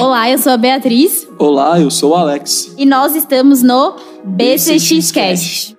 Olá, eu sou a Beatriz. Olá, eu sou o Alex. E nós estamos no BCX Cast.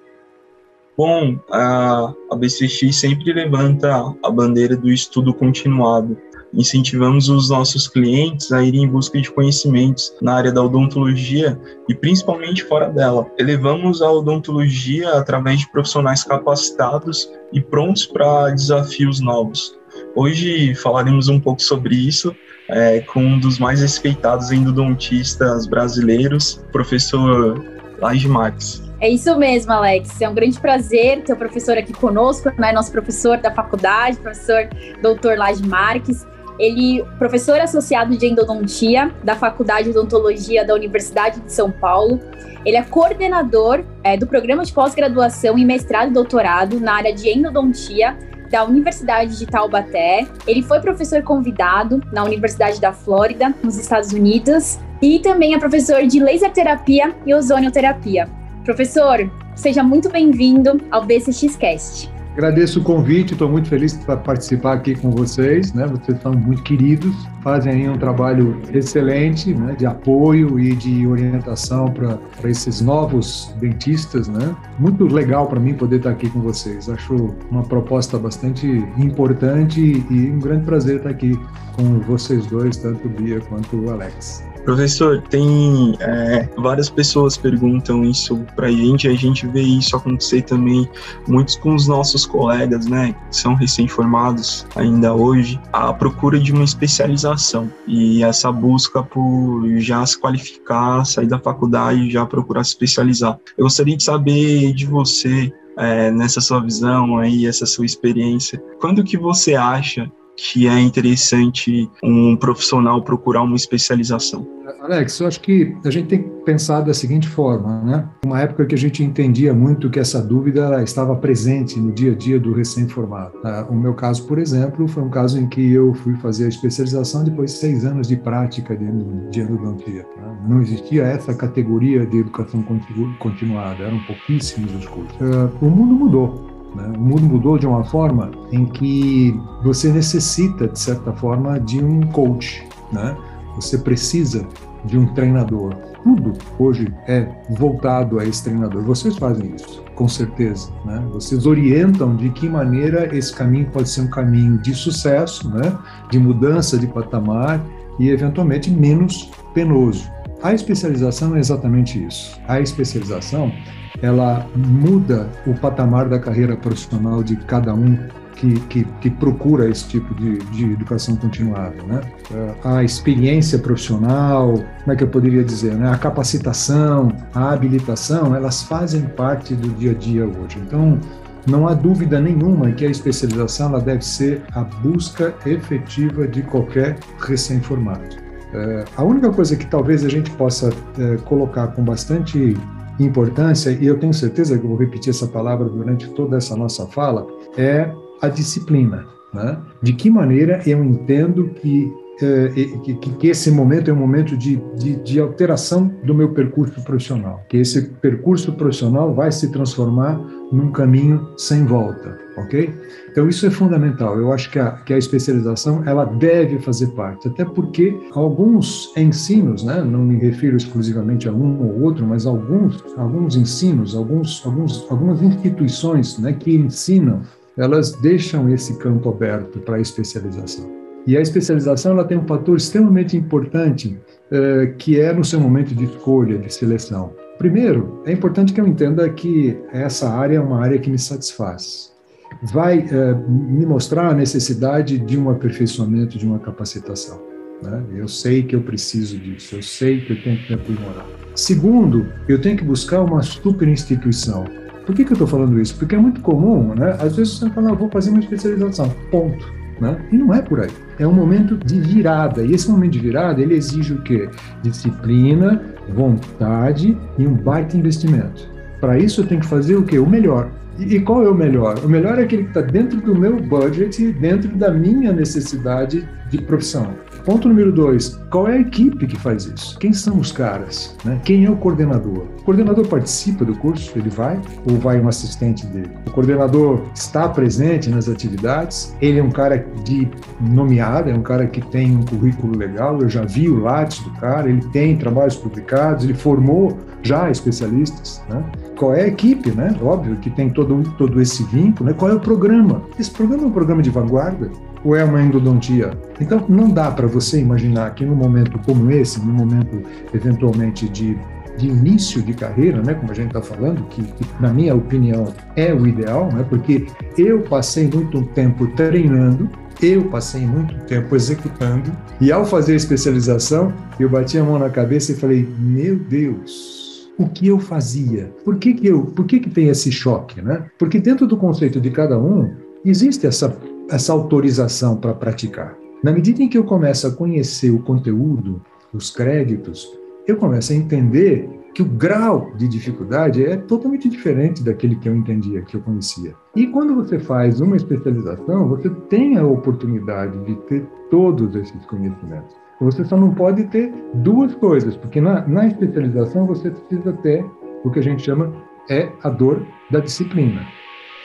Bom, a, a BCX sempre levanta a bandeira do estudo continuado. Incentivamos os nossos clientes a irem em busca de conhecimentos na área da odontologia e principalmente fora dela. Elevamos a odontologia através de profissionais capacitados e prontos para desafios novos. Hoje falaremos um pouco sobre isso é, com um dos mais respeitados endodontistas brasileiros, professor Laje Marques. É isso mesmo, Alex. É um grande prazer ter o professor aqui conosco, né? Nosso professor da faculdade, professor Dr. Laje Marques. Ele professor associado de endodontia da Faculdade de Odontologia da Universidade de São Paulo. Ele é coordenador é, do programa de pós-graduação e mestrado e doutorado na área de endodontia da Universidade de Taubaté. Ele foi professor convidado na Universidade da Flórida, nos Estados Unidos, e também é professor de laser terapia e ozonioterapia. Professor, seja muito bem-vindo ao BCXcast. Agradeço o convite, estou muito feliz para participar aqui com vocês, né? Vocês são muito queridos, fazem aí um trabalho excelente, né? De apoio e de orientação para esses novos dentistas, né? Muito legal para mim poder estar aqui com vocês. Acho uma proposta bastante importante e um grande prazer estar aqui com vocês dois, tanto o Bia quanto o Alex. Professor, tem é, várias pessoas perguntam isso pra gente, a gente vê isso acontecer também, muitos com os nossos colegas, né, que são recém-formados ainda hoje, a procura de uma especialização e essa busca por já se qualificar, sair da faculdade, já procurar se especializar. Eu gostaria de saber de você, é, nessa sua visão aí, essa sua experiência, quando que você acha que é interessante um profissional procurar uma especialização? Alex, eu acho que a gente tem que pensar da seguinte forma, né? Uma época que a gente entendia muito que essa dúvida estava presente no dia a dia do recém-formado. Ah, o meu caso, por exemplo, foi um caso em que eu fui fazer a especialização depois de seis anos de prática de endodontia. Né? Não existia essa categoria de educação continuada, eram pouquíssimos os cursos. Ah, o mundo mudou. Né? O mundo mudou de uma forma em que você necessita, de certa forma, de um coach. Né? Você precisa de um treinador. Tudo hoje é voltado a esse treinador. Vocês fazem isso, com certeza. Né? Vocês orientam de que maneira esse caminho pode ser um caminho de sucesso, né? de mudança de patamar e, eventualmente, menos penoso. A especialização é exatamente isso. A especialização ela muda o patamar da carreira profissional de cada um que, que, que procura esse tipo de, de educação continuada, né? A experiência profissional, como é que eu poderia dizer, né? A capacitação, a habilitação, elas fazem parte do dia a dia hoje. Então, não há dúvida nenhuma que a especialização ela deve ser a busca efetiva de qualquer recém-formado. É, a única coisa que talvez a gente possa é, colocar com bastante importância, e eu tenho certeza que vou repetir essa palavra durante toda essa nossa fala, é a disciplina. Né? De que maneira eu entendo que, eh, que, que, esse momento é um momento de, de, de, alteração do meu percurso profissional, que esse percurso profissional vai se transformar num caminho sem volta, ok? Então isso é fundamental. Eu acho que a, que a especialização ela deve fazer parte, até porque alguns ensinos, né? Não me refiro exclusivamente a um ou outro, mas alguns alguns ensinos, alguns, alguns algumas instituições, né? Que ensinam elas deixam esse campo aberto para a especialização. E a especialização ela tem um fator extremamente importante, eh, que é no seu momento de escolha, de seleção. Primeiro, é importante que eu entenda que essa área é uma área que me satisfaz. Vai eh, me mostrar a necessidade de um aperfeiçoamento, de uma capacitação. Né? Eu sei que eu preciso disso, eu sei que eu tenho que me aprimorar. Segundo, eu tenho que buscar uma super instituição por que, que eu estou falando isso? Porque é muito comum, né? Às vezes você fala, ah, vou fazer uma especialização, ponto. Né? E não é por aí. É um momento de virada. E esse momento de virada, ele exige o quê? Disciplina, vontade e um baita investimento. Para isso, eu tenho que fazer o quê? O melhor. E, e qual é o melhor? O melhor é aquele que está dentro do meu budget, dentro da minha necessidade de profissão. Ponto número dois, qual é a equipe que faz isso? Quem são os caras? Né? Quem é o coordenador? O coordenador participa do curso? Ele vai? Ou vai um assistente dele? O coordenador está presente nas atividades? Ele é um cara de nomeado, é um cara que tem um currículo legal, eu já vi o Lattes do cara, ele tem trabalhos publicados, ele formou já especialistas, né? Qual é a equipe, né? Óbvio que tem todo, todo esse vínculo, né? Qual é o programa? Esse programa é um programa de vanguarda? ou é uma endodontia? Então, não dá para você imaginar que num momento como esse, num momento eventualmente de, de início de carreira, né, como a gente está falando, que, que, na minha opinião é o ideal, né, porque eu passei muito tempo treinando, eu passei muito tempo executando, e ao fazer a especialização, eu bati a mão na cabeça e falei: meu Deus, o que eu fazia? Por que, que eu, por que, que tem esse choque, né? Porque dentro do conceito de cada um existe essa essa autorização para praticar. Na medida em que eu começo a conhecer o conteúdo, os créditos, eu começo a entender que o grau de dificuldade é totalmente diferente daquele que eu entendia, que eu conhecia. E quando você faz uma especialização, você tem a oportunidade de ter todos esses conhecimentos. Você só não pode ter duas coisas, porque na, na especialização você precisa ter o que a gente chama é a dor da disciplina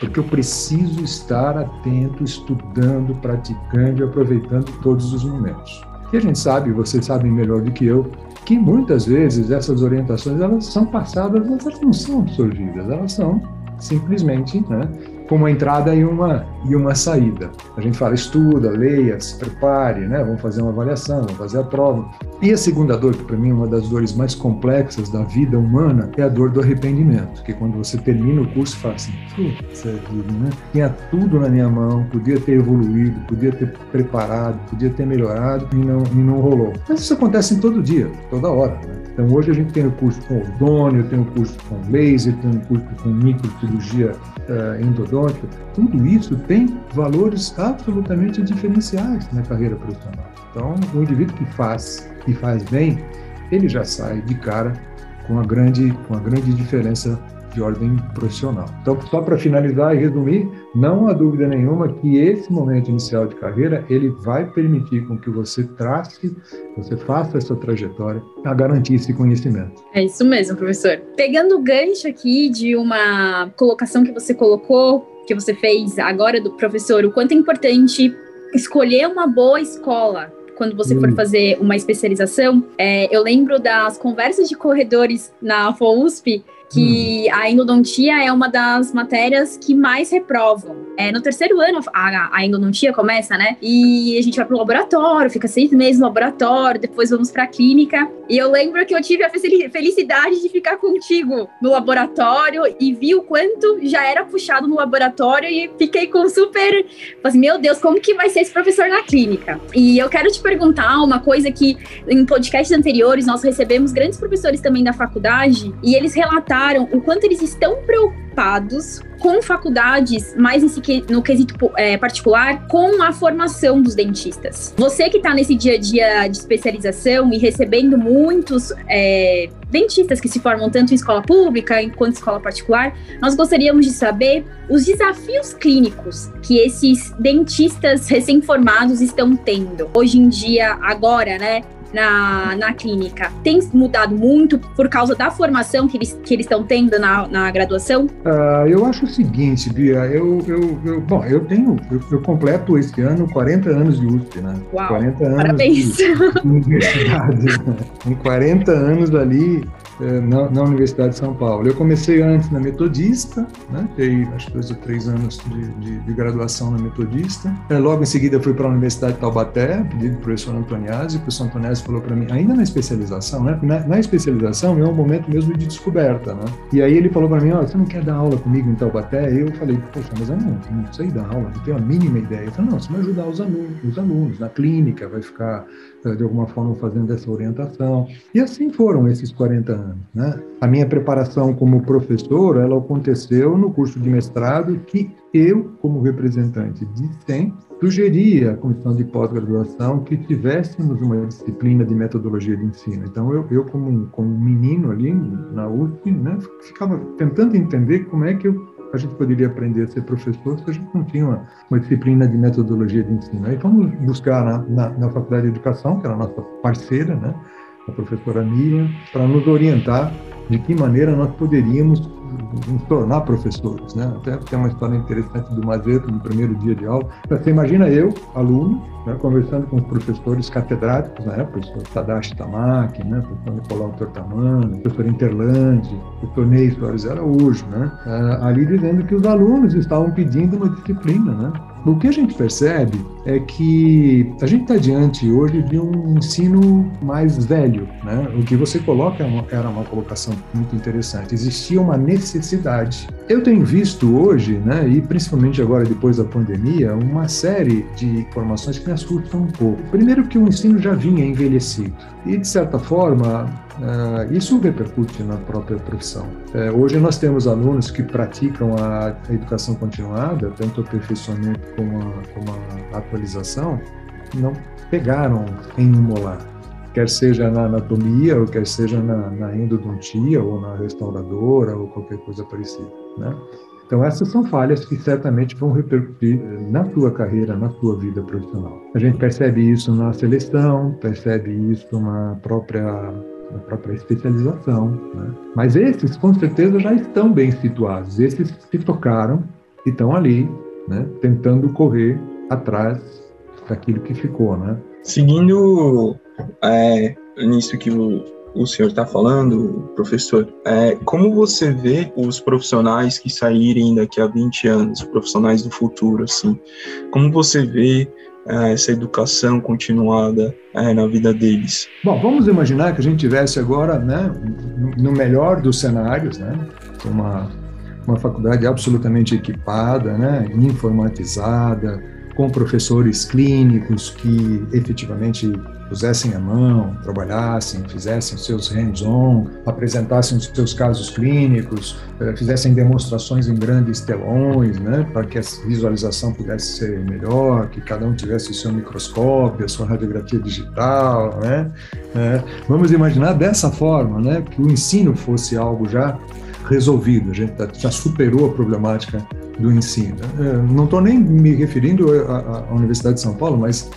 porque eu preciso estar atento, estudando, praticando e aproveitando todos os momentos. E a gente sabe, vocês sabem melhor do que eu, que muitas vezes essas orientações elas são passadas, elas não são absorvidas, elas são simplesmente né, com uma entrada e uma, e uma saída. A gente fala, estuda, leia, se prepare, né? vamos fazer uma avaliação, vamos fazer a prova. E a segunda dor, que para mim é uma das dores mais complexas da vida humana, é a dor do arrependimento, que quando você termina o curso, fala assim, putz, né? tinha tudo na minha mão, podia ter evoluído, podia ter preparado, podia ter melhorado e não, e não rolou. Mas isso acontece em todo dia, toda hora. Né? Então hoje a gente tem o curso com ozônio, tem o curso com laser, tem o curso com microcirurgia uh, endodôntica. Tudo isso tem valores absolutamente diferenciais na carreira profissional. Então o indivíduo que faz e faz bem, ele já sai de cara com a grande, com a grande diferença de ordem profissional. Então, só para finalizar e resumir, não há dúvida nenhuma que esse momento inicial de carreira ele vai permitir com que você trace, você faça essa trajetória a garantir esse conhecimento. É isso mesmo, professor. Pegando o gancho aqui de uma colocação que você colocou, que você fez agora do professor, o quanto é importante escolher uma boa escola quando você hum. for fazer uma especialização. É, eu lembro das conversas de corredores na FOUSP que hum. a endodontia é uma das matérias que mais reprovam. É, no terceiro ano, a, a endodontia começa, né? E a gente vai pro laboratório, fica seis meses no laboratório, depois vamos pra clínica. E eu lembro que eu tive a felicidade de ficar contigo no laboratório e vi o quanto já era puxado no laboratório e fiquei com super. Assim, meu Deus, como que vai ser esse professor na clínica? E eu quero te perguntar uma coisa que em podcasts anteriores nós recebemos grandes professores também da faculdade e eles relataram o quanto eles estão preocupados com faculdades, mais no quesito é, particular, com a formação dos dentistas. Você que está nesse dia a dia de especialização e recebendo muitos é, dentistas que se formam tanto em escola pública quanto em escola particular, nós gostaríamos de saber os desafios clínicos que esses dentistas recém-formados estão tendo. Hoje em dia, agora, né? Na, na clínica tem mudado muito por causa da formação que eles que eles estão tendo na, na graduação? Uh, eu acho o seguinte, Bia, eu, eu, eu bom, eu tenho, eu, eu, completo esse ano 40 anos de USP, né? Uau, 40 anos parabéns. de universidade. Né? Em 40 anos ali, na, na, Universidade de São Paulo. Eu comecei antes na Metodista, né? Acho que dois ou três anos de, de, de graduação na Metodista. É, logo em seguida fui para a Universidade de Taubaté, pedido do professor Antoniazzi. O professor Antoniazzi falou para mim, ainda na especialização, né? Na, na, especialização é um momento mesmo de descoberta, né? E aí ele falou para mim, oh, você não quer dar aula comigo em Taubaté? Eu falei, poxa, mas eu não, não sei dar aula, não tenho a mínima ideia. Ele falou, não, você vai ajudar os alunos, os alunos na clínica, vai ficar de alguma forma fazendo essa orientação. E assim foram esses 40 anos. Né? A minha preparação como professor, ela aconteceu no curso de mestrado que eu, como representante de SEM, sugeria à comissão de pós-graduação que tivéssemos uma disciplina de metodologia de ensino. Então, eu, eu como, como menino ali na USP, né, ficava tentando entender como é que eu a gente poderia aprender a ser professor se a gente não tinha uma, uma disciplina de metodologia de ensino? Aí fomos buscar na, na, na Faculdade de Educação, que era a nossa parceira, né, a professora Miriam, para nos orientar de que maneira nós poderíamos nos tornar professores, né? Até tem uma história interessante do Mazeto no primeiro dia de aula. Você imagina eu, aluno, né, conversando com os professores catedráticos na época, o professor Tadashi Tamaki, né, o professor Nicolau Tortamano, o professor Interlandi, o professor Ney Soares Araújo, né, uh, ali dizendo que os alunos estavam pedindo uma disciplina, né, o que a gente percebe é que a gente está diante hoje de um ensino mais velho. Né? O que você coloca é era uma colocação muito interessante. Existia uma necessidade. Eu tenho visto hoje, né, e principalmente agora depois da pandemia, uma série de informações que me assustam um pouco. Primeiro que o ensino já vinha envelhecido. E, de certa forma, Uh, isso repercute na própria profissão. Uh, hoje nós temos alunos que praticam a, a educação continuada, tanto aperfeiçoamento como a, como a atualização, não pegaram em um molar, quer seja na anatomia, ou quer seja na, na endodontia, ou na restauradora, ou qualquer coisa parecida. Né? Então, essas são falhas que certamente vão repercutir na tua carreira, na tua vida profissional. A gente percebe isso na seleção, percebe isso na própria da própria especialização. Né? Mas esses, com certeza, já estão bem situados. Esses se tocaram e estão ali, né? tentando correr atrás daquilo que ficou. Né? Seguindo é, nisso que o, o senhor está falando, professor, é, como você vê os profissionais que saírem daqui a 20 anos, profissionais do futuro, assim, como você vê essa educação continuada é, na vida deles. Bom, vamos imaginar que a gente tivesse agora, né, no melhor dos cenários, né, uma, uma faculdade absolutamente equipada, né, informatizada, com professores clínicos que efetivamente pusessem a mão, trabalhassem, fizessem seus hands-on, apresentassem os seus casos clínicos, eh, fizessem demonstrações em grandes telões, né, para que a visualização pudesse ser melhor, que cada um tivesse o seu microscópio, a sua radiografia digital, né? É, vamos imaginar dessa forma, né, que o ensino fosse algo já resolvido, a gente já superou a problemática do ensino. É, não estou nem me referindo à, à Universidade de São Paulo, mas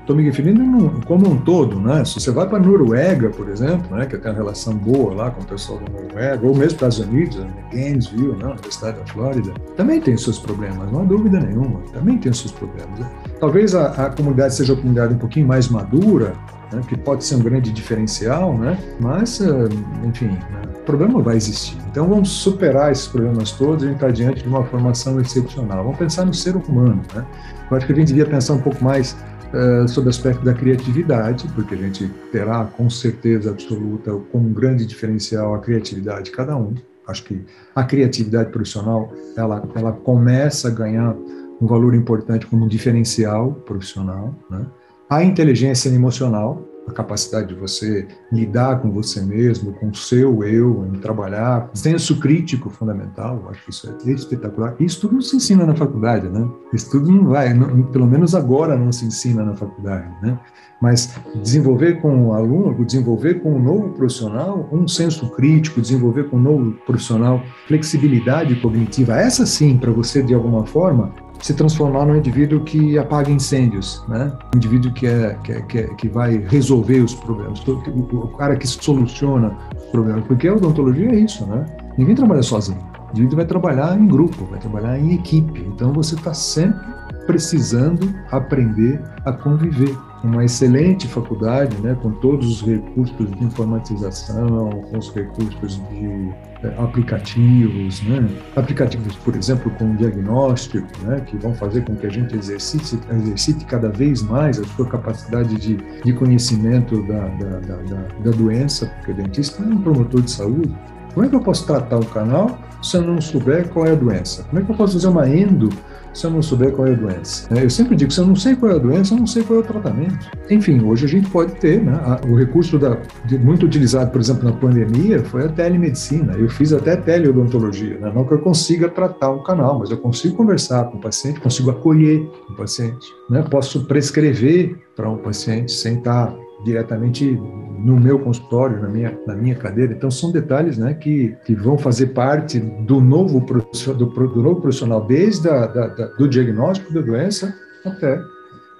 estou me referindo como um todo, né? Se você vai para a Noruega, por exemplo, né, que tem uma relação boa lá com o pessoal da Noruega, ou mesmo Estados Unidos, né, Gainesville, né, Universidade da Flórida, também tem seus problemas, não há dúvida nenhuma, também tem seus problemas. Né? Talvez a, a comunidade seja uma comunidade um pouquinho mais madura, né, que pode ser um grande diferencial, né? Mas, eh, enfim, né, o problema vai existir. Então vamos superar esses problemas todos e entrar diante de uma formação excepcional. Vamos pensar no ser humano, né? Eu acho que a gente devia pensar um pouco mais uh, sobre o aspecto da criatividade, porque a gente terá com certeza absoluta, como um grande diferencial, a criatividade de cada um. Acho que a criatividade profissional ela, ela começa a ganhar um valor importante como um diferencial profissional. Né? A inteligência emocional, a capacidade de você lidar com você mesmo, com o seu eu, em trabalhar, senso crítico fundamental, acho que isso é espetacular. Isso tudo não se ensina na faculdade, né? Isso tudo não vai, não, pelo menos agora não se ensina na faculdade, né? Mas desenvolver com o aluno, desenvolver com o novo profissional um senso crítico, desenvolver com o novo profissional flexibilidade cognitiva, essa sim, para você de alguma forma se transformar num indivíduo que apaga incêndios, né? Um indivíduo que é que, é, que, é, vai resolver os problemas, o cara que soluciona os problemas, porque a odontologia é isso, né? Ninguém trabalha sozinho. O indivíduo vai trabalhar em grupo, vai trabalhar em equipe. Então você está sempre precisando aprender a conviver. Uma excelente faculdade, né, com todos os recursos de informatização, com os recursos de é, aplicativos, né? aplicativos, por exemplo, com diagnóstico, né? que vão fazer com que a gente exercite, exercite cada vez mais a sua capacidade de, de conhecimento da, da, da, da doença, porque o dentista é um promotor de saúde. Como é que eu posso tratar o canal se eu não souber qual é a doença? Como é que eu posso fazer uma endo se eu não souber qual é a doença? É, eu sempre digo, se eu não sei qual é a doença, eu não sei qual é o tratamento. Enfim, hoje a gente pode ter, né? O recurso da, muito utilizado, por exemplo, na pandemia, foi a telemedicina. Eu fiz até teleodontologia, né? não que eu consiga tratar um canal, mas eu consigo conversar com o paciente, consigo acolher o paciente, né? Posso prescrever para um paciente sem estar diretamente no meu consultório, na minha, na minha cadeira. Então, são detalhes né, que, que vão fazer parte do novo, do, do novo profissional, desde a, da, da, do diagnóstico da doença até,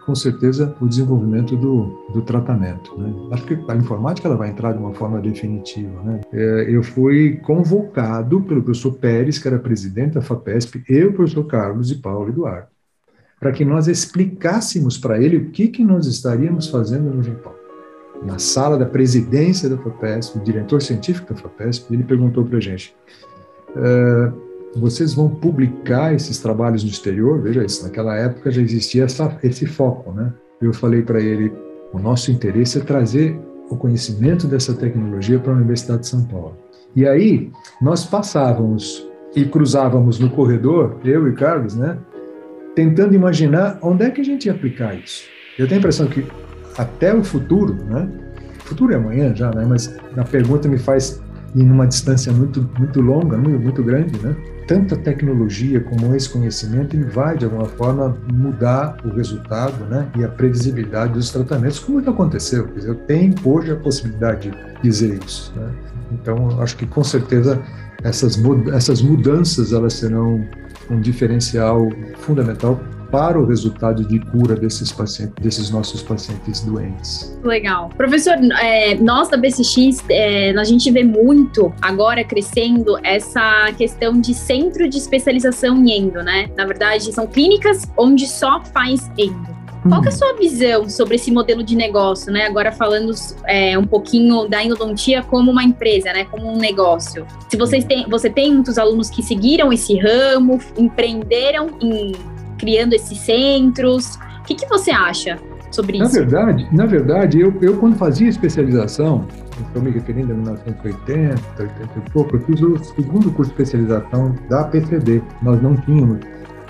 com certeza, o desenvolvimento do, do tratamento. Né? Acho que a informática ela vai entrar de uma forma definitiva. Né? É, eu fui convocado pelo professor Pérez, que era presidente da FAPESP, e o professor Carlos e Paulo Eduardo, para que nós explicássemos para ele o que, que nós estaríamos fazendo no Japão na sala da presidência da FAPESP, o diretor científico da FAPESP, ele perguntou para a gente: uh, vocês vão publicar esses trabalhos no exterior? Veja isso, naquela época já existia essa, esse foco, né? Eu falei para ele: o nosso interesse é trazer o conhecimento dessa tecnologia para a Universidade de São Paulo. E aí nós passávamos e cruzávamos no corredor, eu e Carlos, né? Tentando imaginar onde é que a gente ia aplicar isso. Eu tenho a impressão que até o futuro, né? O futuro é amanhã já, né? Mas a pergunta me faz em uma distância muito muito longa, muito, muito grande, né? Tanta tecnologia como esse conhecimento ele vai de alguma forma mudar o resultado, né? E a previsibilidade dos tratamentos, como já aconteceu. Quer dizer, eu tenho hoje a possibilidade de dizer isso, né? Então, acho que com certeza essas essas mudanças elas serão um diferencial fundamental para o resultado de cura desses pacientes, desses nossos pacientes doentes. Legal. Professor, é, nós da BCX, é, a gente vê muito agora crescendo essa questão de centro de especialização em endo, né? Na verdade, são clínicas onde só faz endo. Qual é a sua visão sobre esse modelo de negócio, né? Agora falando é, um pouquinho da endodontia como uma empresa, né? Como um negócio. Se vocês têm, você tem muitos alunos que seguiram esse ramo, empreenderam em criando esses centros. O que, que você acha sobre na isso? Verdade, na verdade, eu, eu quando fazia especialização, estou me referindo a 1980, 80 e pouco, eu fiz o segundo curso de especialização da PCD. Nós não tínhamos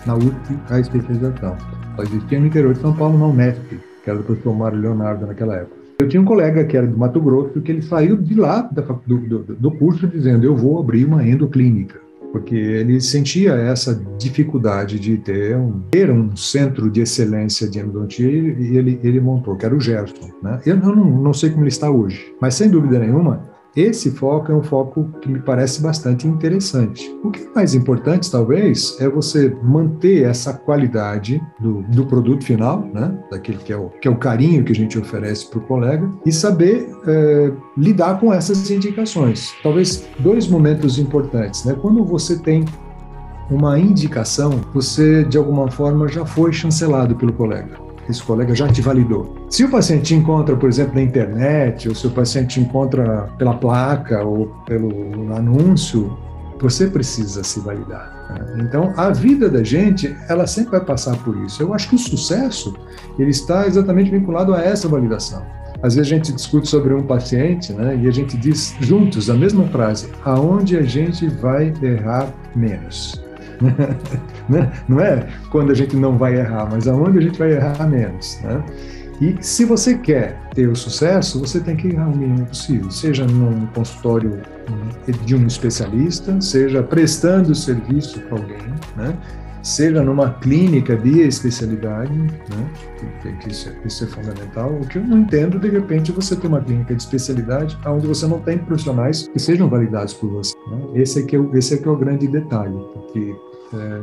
na USP a especialização. Só existia no interior de São Paulo, na Unesp, que era do professor Mário Leonardo naquela época. Eu tinha um colega que era do Mato Grosso, que ele saiu de lá do, do, do curso dizendo, eu vou abrir uma endoclínica porque ele sentia essa dificuldade de ter um, ter um centro de excelência de endodontia e ele, ele montou, que era o Gerson. Né? Eu não, não sei como ele está hoje, mas sem dúvida nenhuma, esse foco é um foco que me parece bastante interessante. O que é mais importante, talvez, é você manter essa qualidade do, do produto final, né? daquele que é, o, que é o carinho que a gente oferece para o colega, e saber é, lidar com essas indicações. Talvez dois momentos importantes. Né? Quando você tem uma indicação, você de alguma forma já foi chancelado pelo colega esse colega já te validou. Se o paciente encontra, por exemplo, na internet, ou se o paciente encontra pela placa ou pelo anúncio, você precisa se validar. Né? Então, a vida da gente, ela sempre vai passar por isso. Eu acho que o sucesso, ele está exatamente vinculado a essa validação. Às vezes a gente discute sobre um paciente, né, e a gente diz juntos a mesma frase: aonde a gente vai errar menos. Né? Não é quando a gente não vai errar, mas aonde a gente vai errar menos. Né? E se você quer ter o sucesso, você tem que errar o mínimo possível, seja num consultório de um especialista, seja prestando serviço para alguém, né? Seja numa clínica de especialidade, né? que, isso, é, isso, é fundamental. O que eu não entendo, de repente, você ter uma clínica de especialidade onde você não tem profissionais que sejam validados por você. Né? Esse, é que é, esse é que é o grande detalhe, porque é,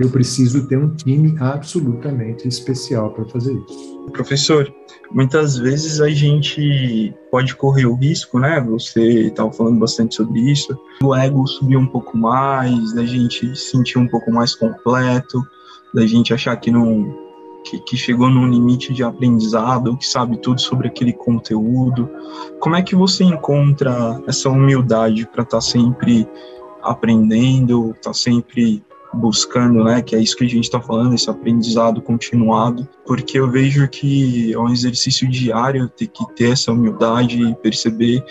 eu preciso ter um time absolutamente especial para fazer isso. Professor, muitas vezes a gente pode correr o risco, né? Você estava falando bastante sobre isso, o ego subir um pouco mais, da gente se sentir um pouco mais completo, da gente achar que não que, que chegou num limite de aprendizado, que sabe tudo sobre aquele conteúdo. Como é que você encontra essa humildade para estar tá sempre aprendendo, estar tá sempre buscando, né, que é isso que a gente está falando, esse aprendizado continuado, porque eu vejo que é um exercício diário ter que ter essa humildade e perceber,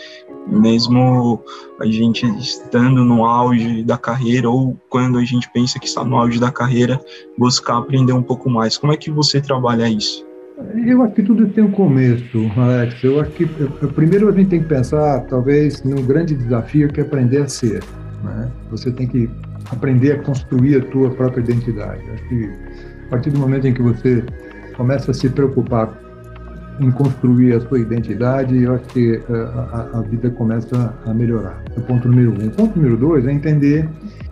mesmo a gente estando no auge da carreira ou quando a gente pensa que está no auge da carreira, buscar aprender um pouco mais. Como é que você trabalha isso? Eu acho que tudo tem um começo, Alex. Eu acho que primeiro a gente tem que pensar, talvez, num grande desafio que é aprender a ser. Né? Você tem que aprender a construir a tua própria identidade. Acho que a partir do momento em que você começa a se preocupar em construir a sua identidade, eu acho que uh, a, a, vida começa a melhorar. O ponto número um. O ponto número dois é entender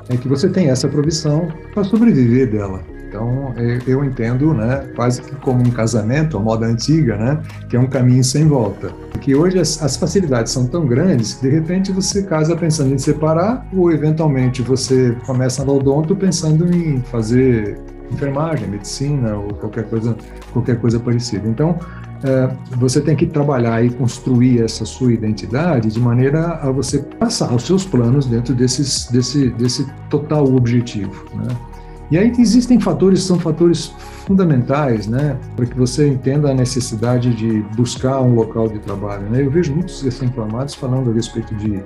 é que você tem essa provisão para sobreviver dela. Então, eu entendo, né, quase que como um casamento, a moda antiga, né, que é um caminho sem volta. Porque hoje as, as, facilidades são tão grandes que, de repente, você casa pensando em separar ou, eventualmente, você começa no odonto pensando em fazer enfermagem, medicina ou qualquer coisa, qualquer coisa parecida. Então, é, você tem que trabalhar e construir essa sua identidade de maneira a você passar os seus planos dentro desses, desse, desse total objetivo. Né? E aí existem fatores, são fatores fundamentais, né, para que você entenda a necessidade de buscar um local de trabalho. Né? Eu vejo muitos recém-formados falando a respeito de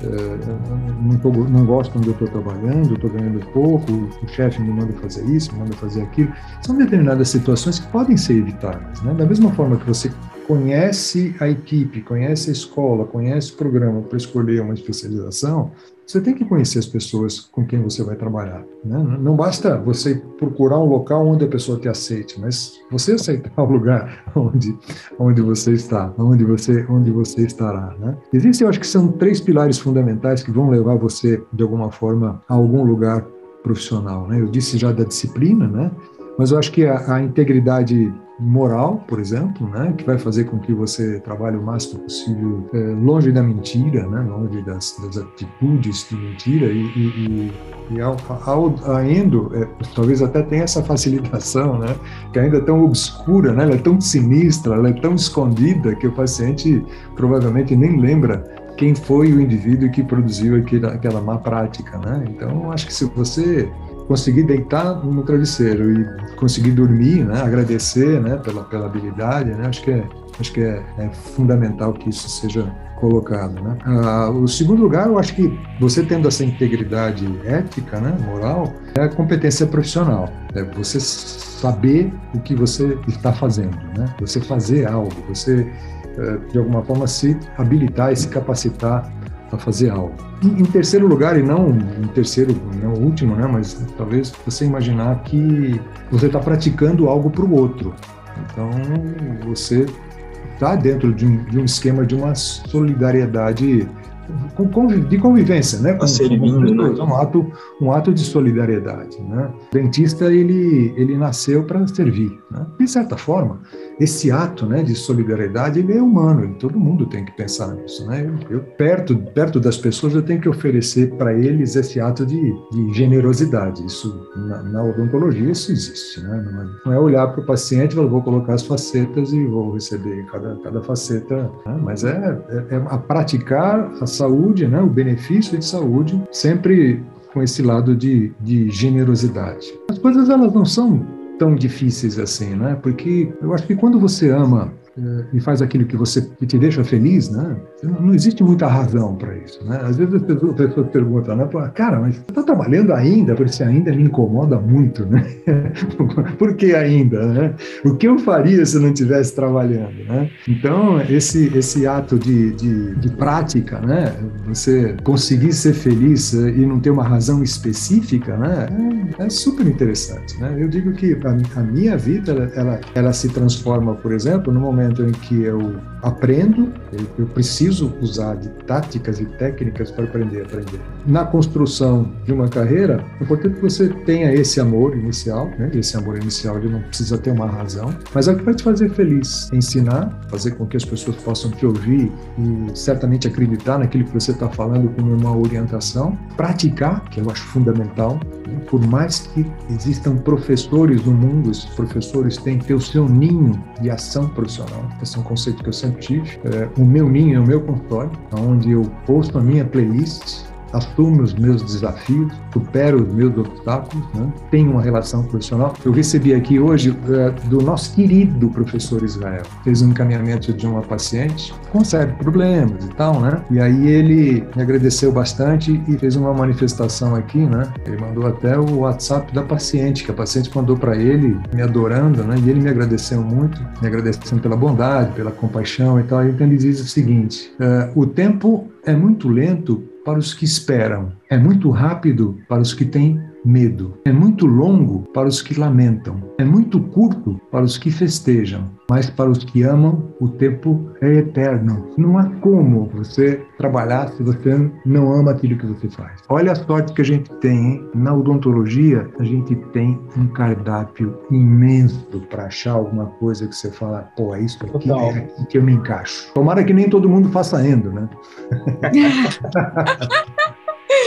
é, não, tô, não gosto onde eu estou trabalhando, estou ganhando pouco, o chefe me manda fazer isso, me manda fazer aquilo. São determinadas situações que podem ser evitadas. Né? Da mesma forma que você conhece a equipe, conhece a escola, conhece o programa para escolher uma especialização, você tem que conhecer as pessoas com quem você vai trabalhar. Né? Não basta você procurar um local onde a pessoa te aceite, mas você aceitar o lugar onde, onde você está, onde você, onde você estará. Né? Existem, eu acho que são três pilares fundamentais que vão levar você, de alguma forma, a algum lugar profissional. Né? Eu disse já da disciplina, né? mas eu acho que a, a integridade moral, por exemplo, né, que vai fazer com que você trabalhe o máximo possível é, longe da mentira, né, longe das, das atitudes de mentira e, e, e ao, ao, ainda, é, talvez até tenha essa facilitação, né, que ainda é tão obscura, né, ela é tão sinistra, ela é tão escondida que o paciente provavelmente nem lembra quem foi o indivíduo que produziu aquela, aquela má prática, né? Então, acho que se você conseguir deitar no travesseiro e conseguir dormir, né, agradecer, né, pela, pela habilidade, né, acho que é, acho que é, é fundamental que isso seja colocado, né. Ah, o segundo lugar, eu acho que você tendo essa integridade ética, né, moral, é a competência profissional, é você saber o que você está fazendo, né, você fazer algo, você eh, de alguma forma se habilitar e se capacitar a fazer algo. Em, terceiro lugar, e não em terceiro, não último, né, mas talvez você imaginar que você está praticando algo para o outro. Então, você está dentro de um, de um esquema de uma solidariedade de convivência, né? Com, servindo, né? Um ato, um ato de solidariedade, né? O dentista ele ele nasceu para servir, né? De certa forma, esse ato, né, de solidariedade ele é humano, todo mundo tem que pensar nisso, né? Eu, eu perto perto das pessoas eu tenho que oferecer para eles esse ato de, de generosidade. Isso na, na, odontologia isso existe, né? Não é olhar para o paciente, e vou colocar as facetas e vou receber cada cada faceta, né? mas é, é, é a praticar a saúde, né, o benefício de saúde, sempre com esse lado de, de generosidade. As coisas elas não são tão difíceis assim, né? Porque eu acho que quando você ama e faz aquilo que você que te deixa feliz, né? Não existe muita razão para isso, né? Às vezes as pessoas, perguntam, né? Cara, mas você está trabalhando ainda? Porque ainda me incomoda muito, né? Por que ainda, né? O que eu faria se não estivesse trabalhando, né? Então, esse, esse ato de, de, de prática, né? Você conseguir ser feliz eh, e não ter uma razão específica, né? É, é super interessante, né? Eu digo que a, a minha vida, ela, ela se transforma, por exemplo, no momento momento em que eu aprendo, eu, preciso usar de táticas e técnicas para aprender a aprender. Na construção de uma carreira, é importante que você tenha esse amor inicial, né? esse amor inicial ele não precisa ter uma razão, mas é o que vai te fazer feliz. Ensinar, fazer com que as pessoas possam te ouvir e certamente acreditar naquilo que você está falando como uma orientação. Praticar, que eu acho fundamental, né? por mais que existam professores no mundo, esses professores têm que ter o seu ninho de ação profissional. Esse é um conceito que eu sempre tive. É, o meu ninho é o meu consultório, onde eu posto a minha playlist assumo os meus desafios, supero os meus obstáculos, né? tenho uma relação profissional. Eu recebi aqui hoje é, do nosso querido professor Israel, fez um encaminhamento de uma paciente com sérios problemas e tal, né? E aí ele me agradeceu bastante e fez uma manifestação aqui, né? Ele mandou até o WhatsApp da paciente, que a paciente mandou para ele, me adorando, né? E ele me agradeceu muito, me agradecendo pela bondade, pela compaixão e tal. Então ele diz o seguinte: uh, o tempo é muito lento para os que esperam, é muito rápido para os que têm medo. É muito longo para os que lamentam. É muito curto para os que festejam. Mas para os que amam, o tempo é eterno. Não há como você trabalhar se você não ama aquilo que você faz. Olha a sorte que a gente tem, hein? Na odontologia, a gente tem um cardápio imenso para achar alguma coisa que você fala, pô, é isso aqui, é aqui que eu me encaixo. Tomara que nem todo mundo faça endo, né?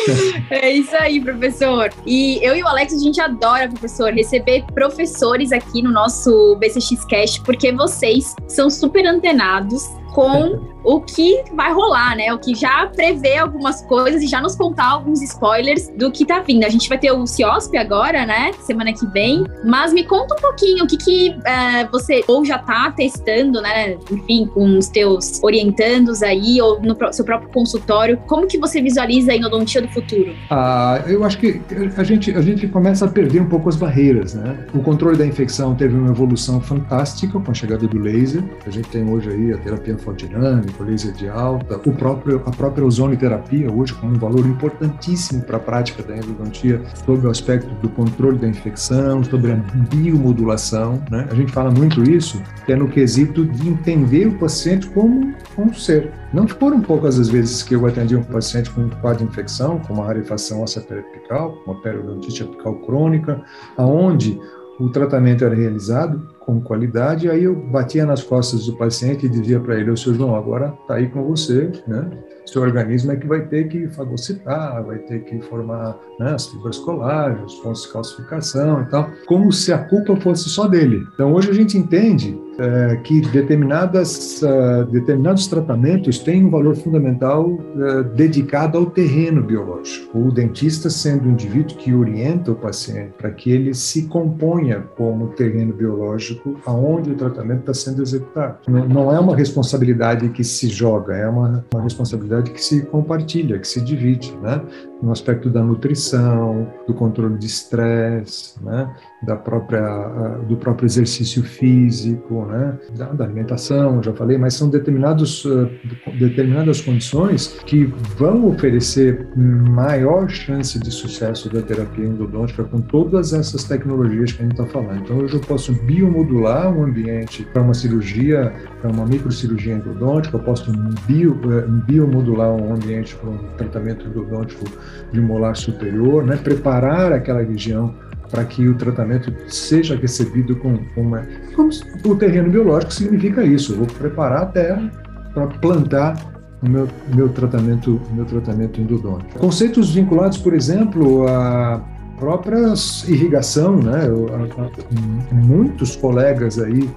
É isso aí, professor. E eu e o Alex, a gente adora, professor, receber professores aqui no nosso BCX Cast, porque vocês são super antenados com o que vai rolar, né? O que já prevê algumas coisas e já nos contar alguns spoilers do que tá vindo. A gente vai ter o CIOSP agora, né? Semana que vem. Mas me conta um pouquinho o que, que é, você ou já tá testando, né? Enfim, com os teus orientandos aí, ou no seu próprio consultório. Como que você visualiza a endodontia do futuro? Ah, eu acho que a gente, a gente começa a perder um pouco as barreiras, né? O controle da infecção teve uma evolução fantástica com a chegada do laser. A gente tem hoje aí a terapia laser de alta, o próprio, a própria ozonoterapia hoje como um valor importantíssimo para a prática da endodontia sobre o aspecto do controle da infecção, sobre a biomodulação, né? A gente fala muito isso, que é no quesito de entender o paciente como um ser. Não foram poucas as vezes que eu atendi um paciente com um quadro de infecção, com uma rarefação óssea periapical, uma periodontite apical crônica, aonde o tratamento era realizado com qualidade, aí eu batia nas costas do paciente e dizia para ele, o seu João, agora está aí com você, né? Seu organismo é que vai ter que fagocitar, vai ter que formar né, as fibras colágenas, os pontos de calcificação e tal, como se a culpa fosse só dele. Então hoje a gente entende é, que determinadas, uh, determinados tratamentos têm um valor fundamental uh, dedicado ao terreno biológico. O dentista sendo o indivíduo que orienta o paciente para que ele se componha como terreno biológico aonde o tratamento está sendo executado. Não, não, é uma responsabilidade que se joga, é uma, uma responsabilidade que se compartilha, que se divide, né? No aspecto da nutrição, do controle de estresse, né? da própria, do próprio exercício físico, né? da, da alimentação, já falei, mas são determinados, uh, determinadas condições que vão oferecer maior chance de sucesso da terapia endodôntica com todas essas tecnologias que a gente está falando. Então, hoje eu posso biomodular um ambiente para uma cirurgia, para uma microcirurgia endodôntica, eu posso bio, uh, biomodular um ambiente para um tratamento endodôntico de molar superior, né? preparar aquela região para que o tratamento seja recebido com, uma. Como o terreno biológico significa isso. Eu vou preparar a terra para plantar o meu, meu tratamento, meu tratamento endodôntico. Conceitos vinculados, por exemplo, a própria irrigação, né? Eu, a, a, muitos colegas aí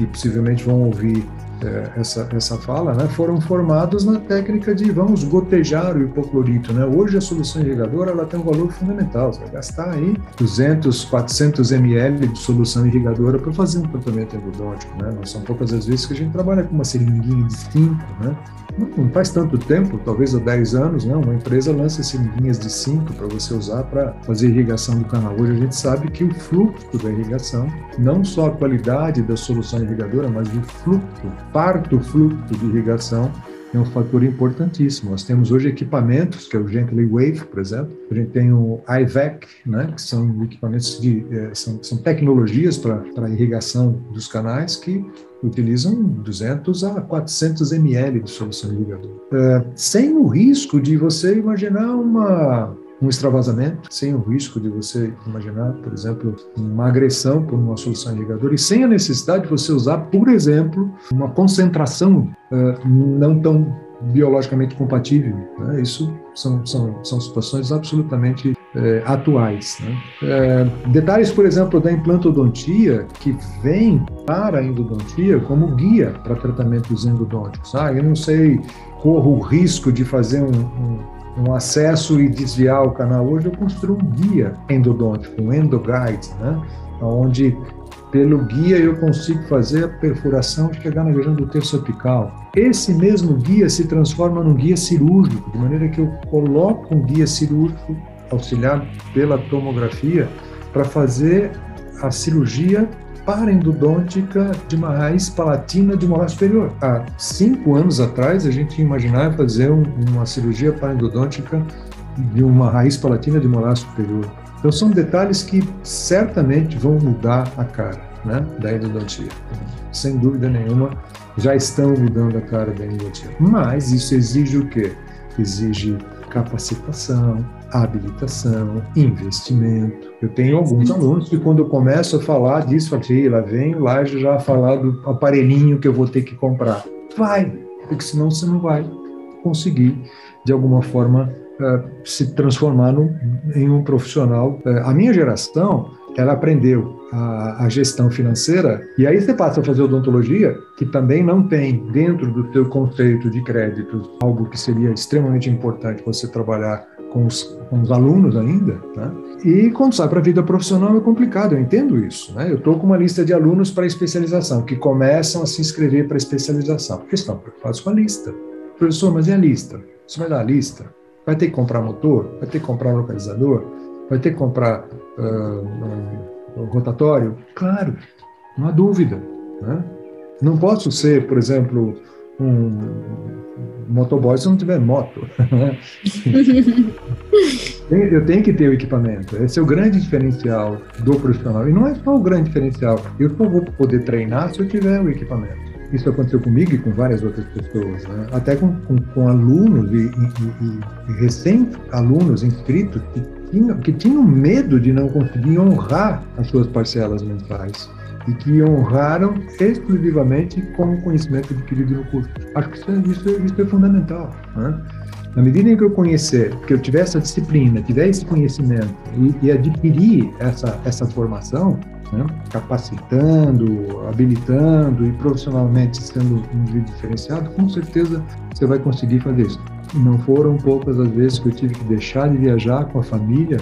que possivelmente vão ouvir é, essa, essa fala, né, foram formados na técnica de vamos gotejar o hipoclorito. Né? Hoje a solução irrigadora ela tem um valor fundamental, você vai gastar aí 200, 400 ml de solução irrigadora para fazer um tratamento endodôntico. Né? São poucas as vezes que a gente trabalha com uma seringuinha 5, né? Não faz tanto tempo, talvez há 10 anos, né, uma empresa lança seringuinhas de 5 para você usar para fazer irrigação do canal. Hoje a gente sabe que o fluxo da irrigação, não só a qualidade da solução irrigadora, mas o fluxo, parto fluxo de irrigação é um fator importantíssimo. Nós temos hoje equipamentos, que é o Gently Wave, por exemplo. A gente tem o IVEC, né, que são equipamentos de eh, são, são tecnologias para irrigação dos canais que utilizam 200 a 400 ml de solução irrigadora, é, sem o risco de você imaginar uma um extravasamento, sem o risco de você imaginar, por exemplo, uma agressão por uma solução irrigadora e sem a necessidade de você usar, por exemplo, uma concentração uh, não tão biologicamente compatível. Né? Isso são, são, são situações absolutamente é, atuais. Né? É, detalhes, por exemplo, da implantodontia que vem para a endodontia como guia para tratamentos endodônticos. Ah, eu não sei, corro o risco de fazer um, um, um acesso e desviar o canal. Hoje eu construo um guia endodôntico, um endoguide, né? onde pelo guia eu consigo fazer a perfuração e chegar na região do terço apical. Esse mesmo guia se transforma num guia cirúrgico, de maneira que eu coloco um guia cirúrgico auxiliado pela tomografia para fazer a cirurgia parendodôntica de uma raiz palatina de molar superior. Há cinco anos atrás, a gente imaginava fazer um, uma cirurgia parendodôntica de uma raiz palatina de molar superior. Então são detalhes que certamente vão mudar a cara né, da endodontia. Sem dúvida nenhuma, já estão mudando a cara da endodontia. Mas isso exige o quê? Exige capacitação, habilitação, investimento. Eu tenho alguns alunos que quando eu começo a falar disso, aqui, lá vem o já falar do aparelhinho que eu vou ter que comprar. Vai, porque senão você não vai conseguir, de alguma forma, uh, se transformar no, em um profissional. Uh, a minha geração, ela aprendeu a, a, gestão financeira, e aí você passa a fazer odontologia, que também não tem dentro do seu conceito de crédito algo que seria extremamente importante você trabalhar com os, com os alunos ainda, né? e quando sai para a vida profissional é complicado, eu entendo isso. Né? Eu estou com uma lista de alunos para especialização, que começam a se inscrever para especialização, porque estão preocupados com a lista. Professor, mas e a lista? Você vai dar a lista? Vai ter que comprar motor? Vai ter que comprar localizador? Vai ter que comprar uh, rotatório? Claro, não há dúvida. Né? Não posso ser, por exemplo, um motoboy se não tiver moto. Né? eu tenho que ter o equipamento. Esse é o grande diferencial do profissional. E não é só o grande diferencial. Eu só vou poder treinar se eu tiver o equipamento. Isso aconteceu comigo e com várias outras pessoas, né? até com, com, com alunos e, e, e recém-alunos inscritos que tinham, que tinham medo de não conseguir honrar as suas parcelas mensais e que honraram exclusivamente com o conhecimento adquirido no curso. Acho que isso, é, isso, é, isso é fundamental. Né? Na medida em que eu conhecer, que eu tiver essa disciplina, tiver esse conhecimento e, e adquirir essa, essa formação, né? capacitando, habilitando e profissionalmente sendo um indivíduo diferenciado, com certeza você vai conseguir fazer isso. Não foram poucas as vezes que eu tive que deixar de viajar com a família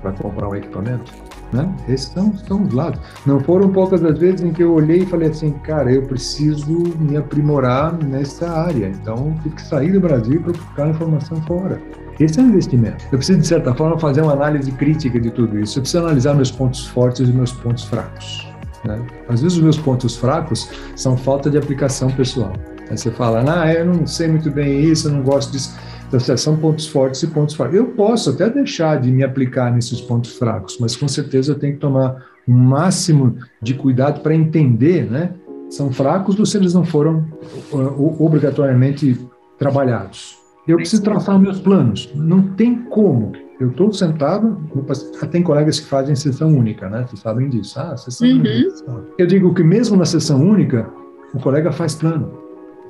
para comprar um equipamento. Né? Esses são, são os lados. Não foram poucas as vezes em que eu olhei e falei assim, cara, eu preciso me aprimorar nessa área, então tive que sair do Brasil para buscar informação fora. Esse é um investimento. Eu preciso, de certa forma, fazer uma análise crítica de tudo isso. Eu preciso analisar meus pontos fortes e meus pontos fracos. Né? Às vezes, os meus pontos fracos são falta de aplicação pessoal. Aí você fala, ah, eu não sei muito bem isso, eu não gosto disso. Então, são pontos fortes e pontos fracos. Eu posso até deixar de me aplicar nesses pontos fracos, mas com certeza eu tenho que tomar o um máximo de cuidado para entender, né? São fracos ou se eles não foram uh, obrigatoriamente trabalhados. Eu preciso traçar meus planos. Não tem como. Eu estou sentado, tem colegas que fazem sessão única, né? Vocês sabem disso. Ah, sessão uhum. única. Eu digo que mesmo na sessão única, o colega faz plano.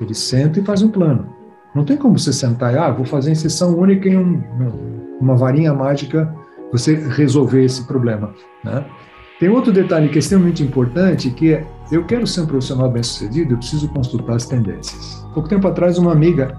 Ele senta e faz um plano. Não tem como você sentar e, ah, vou fazer em sessão única em um, uma varinha mágica você resolver esse problema, né? Tem outro detalhe que é extremamente importante, que é, eu quero ser um profissional bem-sucedido, eu preciso consultar as tendências. Pouco tempo atrás, uma amiga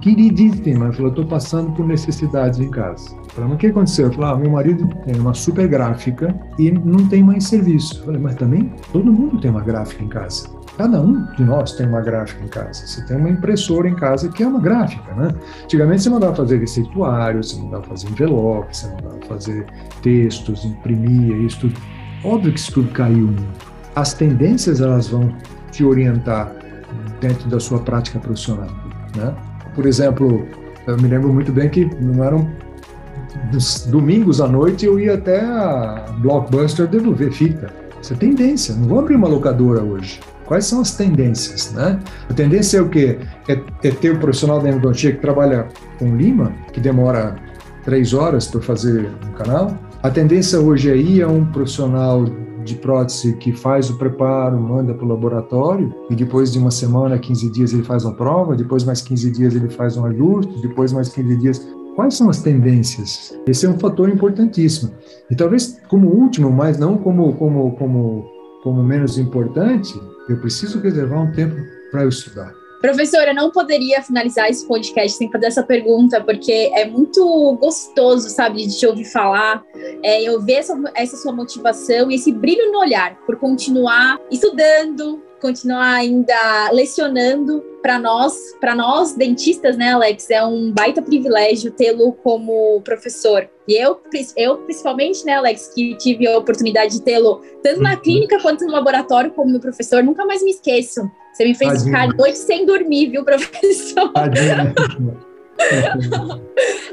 queridíssima. Falou, estou passando por necessidades em casa. Falei, mas o que aconteceu? Eu falei, ah, meu marido tem uma super gráfica e não tem mais serviço. Eu falei, mas também todo mundo tem uma gráfica em casa. Cada um de nós tem uma gráfica em casa. Você tem uma impressora em casa que é uma gráfica, né? Antigamente você mandava fazer receituário, você mandava fazer envelope, você mandava fazer textos, imprimia, isso tudo. Óbvio que isso tudo caiu muito. As tendências, elas vão te orientar dentro da sua prática profissional, né? Por exemplo, eu me lembro muito bem que não eram domingos à noite eu ia até a Blockbuster devolver fita. Isso é tendência. Não vou abrir uma locadora hoje. Quais são as tendências, né? A tendência é o quê? É, é ter o um profissional da endodontia que trabalha com lima, que demora três horas para fazer um canal. A tendência hoje aí é um profissional de prótese que faz o preparo, manda para o laboratório e depois de uma semana, 15 dias ele faz uma prova, depois mais 15 dias ele faz um ajuste, depois mais 15 dias. Quais são as tendências? Esse é um fator importantíssimo. E talvez como último, mas não como como como como menos importante, eu preciso reservar um tempo para eu estudar. Professora, não poderia finalizar esse podcast sem fazer essa pergunta, porque é muito gostoso, sabe, de te ouvir falar, é, eu ver essa, essa sua motivação e esse brilho no olhar por continuar estudando, continuar ainda lecionando para nós, para nós dentistas, né, Alex, é um baita privilégio tê-lo como professor. E eu, eu principalmente, né, Alex, que tive a oportunidade de tê-lo tanto na uhum. clínica quanto no laboratório como meu professor, nunca mais me esqueço. Você me fez ficar noite sem dormir, viu, professor?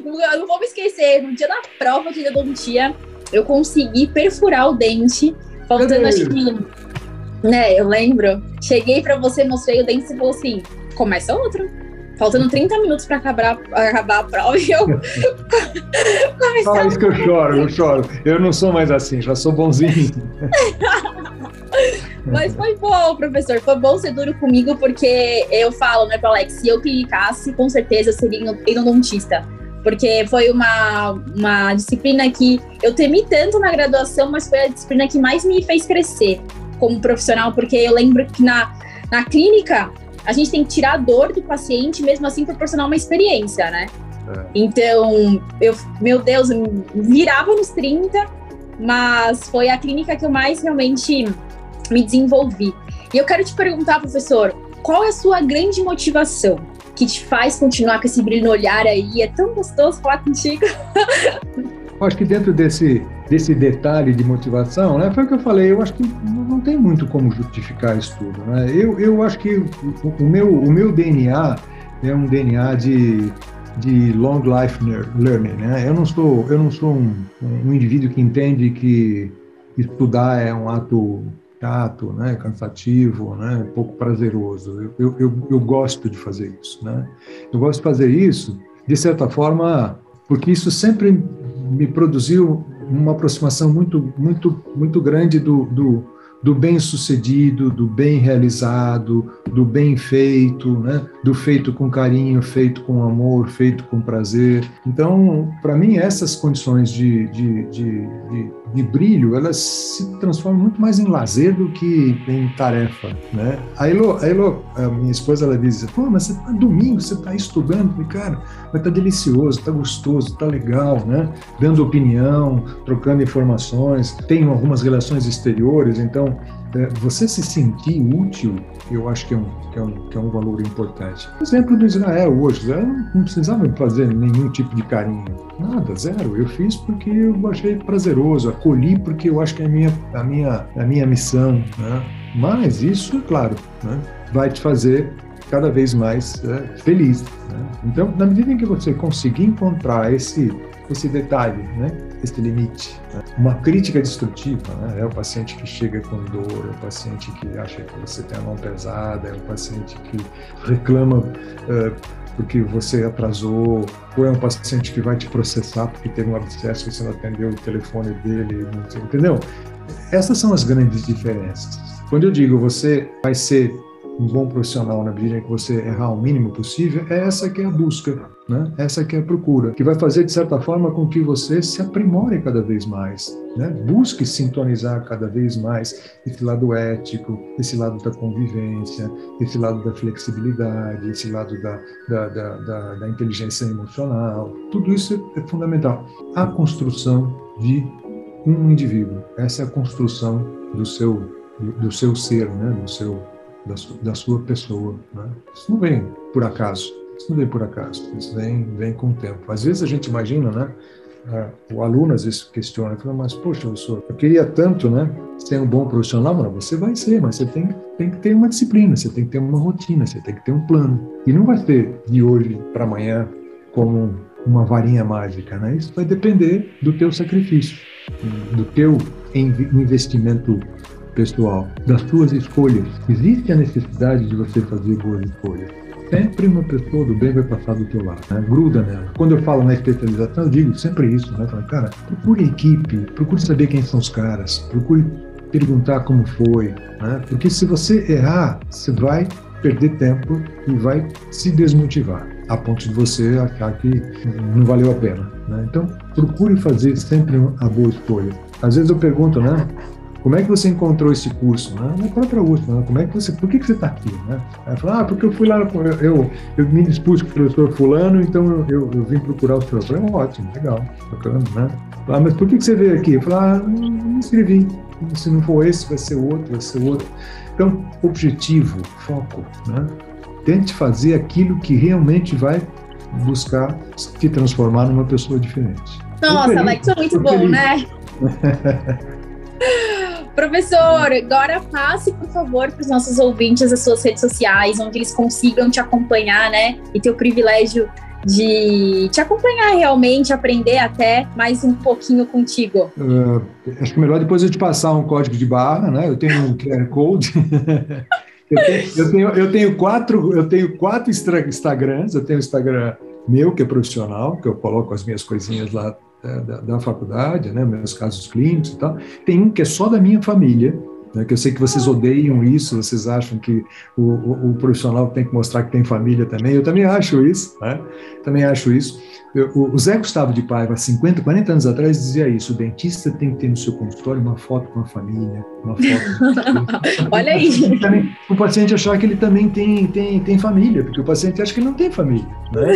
eu não vou me esquecer, no dia da prova de endodontia, eu consegui perfurar o dente, faltando acho que. Né, eu lembro. Cheguei para você, mostrei o dente e falou assim: começa outro. Faltando 30 minutos para acabar, acabar a prova e eu. Fala isso que eu choro, eu choro. Eu não sou mais assim, já sou bonzinho. Mas foi bom, professor. Foi bom ser duro comigo, porque eu falo, né, pro Alex, se eu clicasse, com certeza eu seria endodontista. Porque foi uma, uma disciplina que eu temi tanto na graduação, mas foi a disciplina que mais me fez crescer como profissional, porque eu lembro que na, na clínica a gente tem que tirar a dor do paciente, mesmo assim proporcionar uma experiência, né? É. Então, eu, meu Deus, eu virava nos 30, mas foi a clínica que eu mais realmente me desenvolvi. E eu quero te perguntar, professor, qual é a sua grande motivação que te faz continuar com esse brilho no olhar aí? É tão gostoso falar contigo. Acho que dentro desse, desse detalhe de motivação, né, foi o que eu falei, eu acho que não tem muito como justificar isso tudo. Né? Eu, eu acho que o, o meu, o meu DNA é um DNA de, de long life learning. Né? Eu não sou, eu não sou um, um indivíduo que entende que estudar é um ato chato, né, cansativo, né, pouco prazeroso. Eu, eu, eu, gosto de fazer isso, né? Eu gosto de fazer isso, de certa forma, porque isso sempre me produziu uma aproximação muito, muito, muito grande do, do, do bem sucedido, do bem realizado, do bem feito, né? do feito com carinho, feito com amor, feito com prazer. Então, para mim, essas condições de, de, de, de, de brilho, elas se transformam muito mais em lazer do que em tarefa. Né? A, Elo, a, Elo, a minha esposa, ela diz, pô, mas você tá domingo, você está estudando, falei, cara, mas tá delicioso, tá gostoso, tá legal, né? Dando opinião, trocando informações, tenho algumas relações exteriores, então é, você se sentir útil, eu acho que é um, que é um, que é um valor importante. Exemplo do Israel hoje, Israel não precisava fazer nenhum tipo de carinho, nada, zero. Eu fiz porque eu achei prazeroso, acolhi porque eu acho que é a minha, a minha, a minha missão. Né? Mas isso, claro, né? vai te fazer cada vez mais é, feliz. Né? Então, na medida em que você conseguir encontrar esse esse detalhe, né? Esse limite. Né? Uma crítica destrutiva né? é o paciente que chega com dor, é o paciente que acha que você tem a mão pesada, é o paciente que reclama uh, porque você atrasou, ou é um paciente que vai te processar porque teve um abscesso e você não atendeu o telefone dele, entendeu? Essas são as grandes diferenças. Quando eu digo você vai ser um bom profissional na medida em que você errar o mínimo possível, é essa que é a busca, né? Essa que é a procura, que vai fazer de certa forma com que você se aprimore cada vez mais, né? Busque sintonizar cada vez mais esse lado ético, esse lado da convivência, esse lado da flexibilidade, esse lado da, da, da, da, da inteligência emocional. Tudo isso é fundamental. A construção de um indivíduo, essa é a construção do seu do seu ser, né? Do seu da, da sua pessoa. Né? Isso não vem por acaso. Isso não vem por acaso. Isso vem, vem com o tempo. Às vezes a gente imagina, né? o aluno às vezes questiona, fala, mas poxa, professor, eu queria tanto, né, ser um bom profissional, mas você vai ser, mas você tem, tem que ter uma disciplina, você tem que ter uma rotina, você tem que ter um plano. E não vai ser de hoje para amanhã como uma varinha mágica, né? Isso vai depender do teu sacrifício, do teu investimento pessoal, das suas escolhas. Existe a necessidade de você fazer boas escolhas. Sempre uma pessoa do bem vai passar do teu lado, né? gruda nela. Quando eu falo na especialização, eu digo sempre isso, né? Falo, cara, procure equipe, procure saber quem são os caras, procure perguntar como foi, né? Porque se você errar, você vai perder tempo e vai se desmotivar a ponto de você achar que não valeu a pena. Né? Então, procure fazer sempre a boa escolha. Às vezes eu pergunto, né? Como é que você encontrou esse curso? Né? Na própria USP, né? como é que você, por que, que você está aqui? Né? Aí fala, ah, porque eu fui lá, eu, eu, eu me dispus com o professor fulano, então eu, eu, vim procurar o senhor. Eu falei, ótimo, legal, bacana, né? Ah, mas por que, que você veio aqui? Eu falei, ah, não, me inscrevi. Se não for esse, vai ser outro, vai ser outro. Então, objetivo, foco, né? Tente fazer aquilo que realmente vai buscar se transformar numa pessoa diferente. Nossa, Alex, é muito bom, feliz. né? Professor, agora passe, por favor, para os nossos ouvintes as suas redes sociais, onde eles consigam te acompanhar, né? E ter o privilégio de te acompanhar realmente, aprender até mais um pouquinho contigo? Uh, acho que melhor depois eu te passar um código de barra, né? Eu tenho um QR Code. eu, tenho, eu, tenho, eu, tenho, quatro, eu tenho quatro Instagrams. Eu tenho o Instagram meu, que é profissional, que eu coloco as minhas coisinhas lá da, da, da faculdade, né? Meus casos clínicos e tal. Tem um que é só da minha família, né, que eu sei que vocês odeiam isso, vocês acham que o, o, o, profissional tem que mostrar que tem família também. Eu também acho isso, né? também acho isso. Eu, o Zé Gustavo de Paiva, 50, 40 anos atrás, dizia isso: o dentista tem que ter no seu consultório uma foto com a família, uma foto. Olha aí. O paciente achar que ele também tem, tem, tem família, porque o paciente acha que ele não tem família. Né?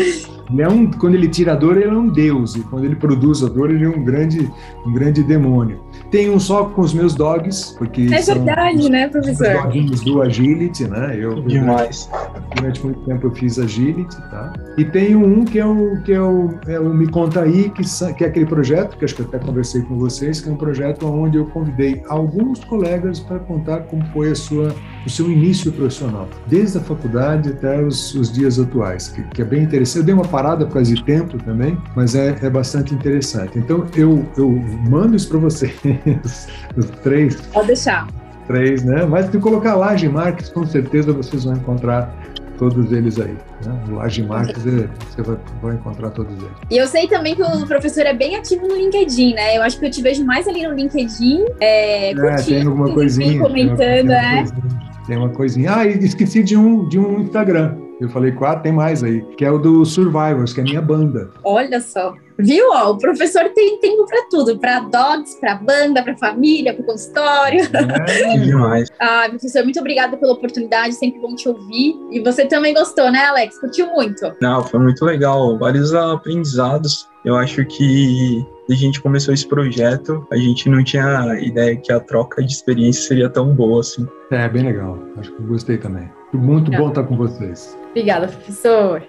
Ele é um, quando ele tira a dor, ele é um deus, e quando ele produz a dor, ele é um grande, um grande demônio. Tem um só com os meus dogs, porque. É verdade, os, né, professor? Os doguinhos do Agility, né? Eu, Demais. Durante muito tempo eu fiz Agility, tá? E tem um que é o, que é o, é o Me Conta Aí, que, que é aquele projeto, que acho que até conversei com vocês, que é um projeto onde eu convidei alguns colegas para contar como foi a sua, o seu início profissional, desde a faculdade até os, os dias atuais, que, que, é bem interessante. Eu dei uma parada por causa de tempo também, mas é, é bastante interessante. Então eu, eu mando isso para vocês, os três. Pode deixar. Três, né? Mas se colocar Laje Marques, com certeza vocês vão encontrar todos eles aí. Né? O Laje Marques, é, você vai, vai, encontrar todos eles. E eu sei também que o professor é bem ativo no LinkedIn, né? Eu acho que eu te vejo mais ali no LinkedIn, é, curtindo, é, tem alguma coisinha. Comentando, tem uma, tem uma é. Coisinha, tem uma coisinha. Ah, e esqueci de um, de um Instagram. Eu falei, quatro, tem mais aí, que é o do Survivors, que é a minha banda. Olha só. Viu? Ó, o professor tem tempo para tudo, para dogs, para banda, para família, para consultório. É demais. ah, professor, muito obrigada pela oportunidade, sempre bom te ouvir. E você também gostou, né, Alex? Curtiu muito? Não, foi muito legal, vários aprendizados. Eu acho que a gente começou esse projeto, a gente não tinha ideia que a troca de experiência seria tão boa assim. É, bem legal. Acho que gostei também. Muito bom estar com vocês. Obrigada, professor.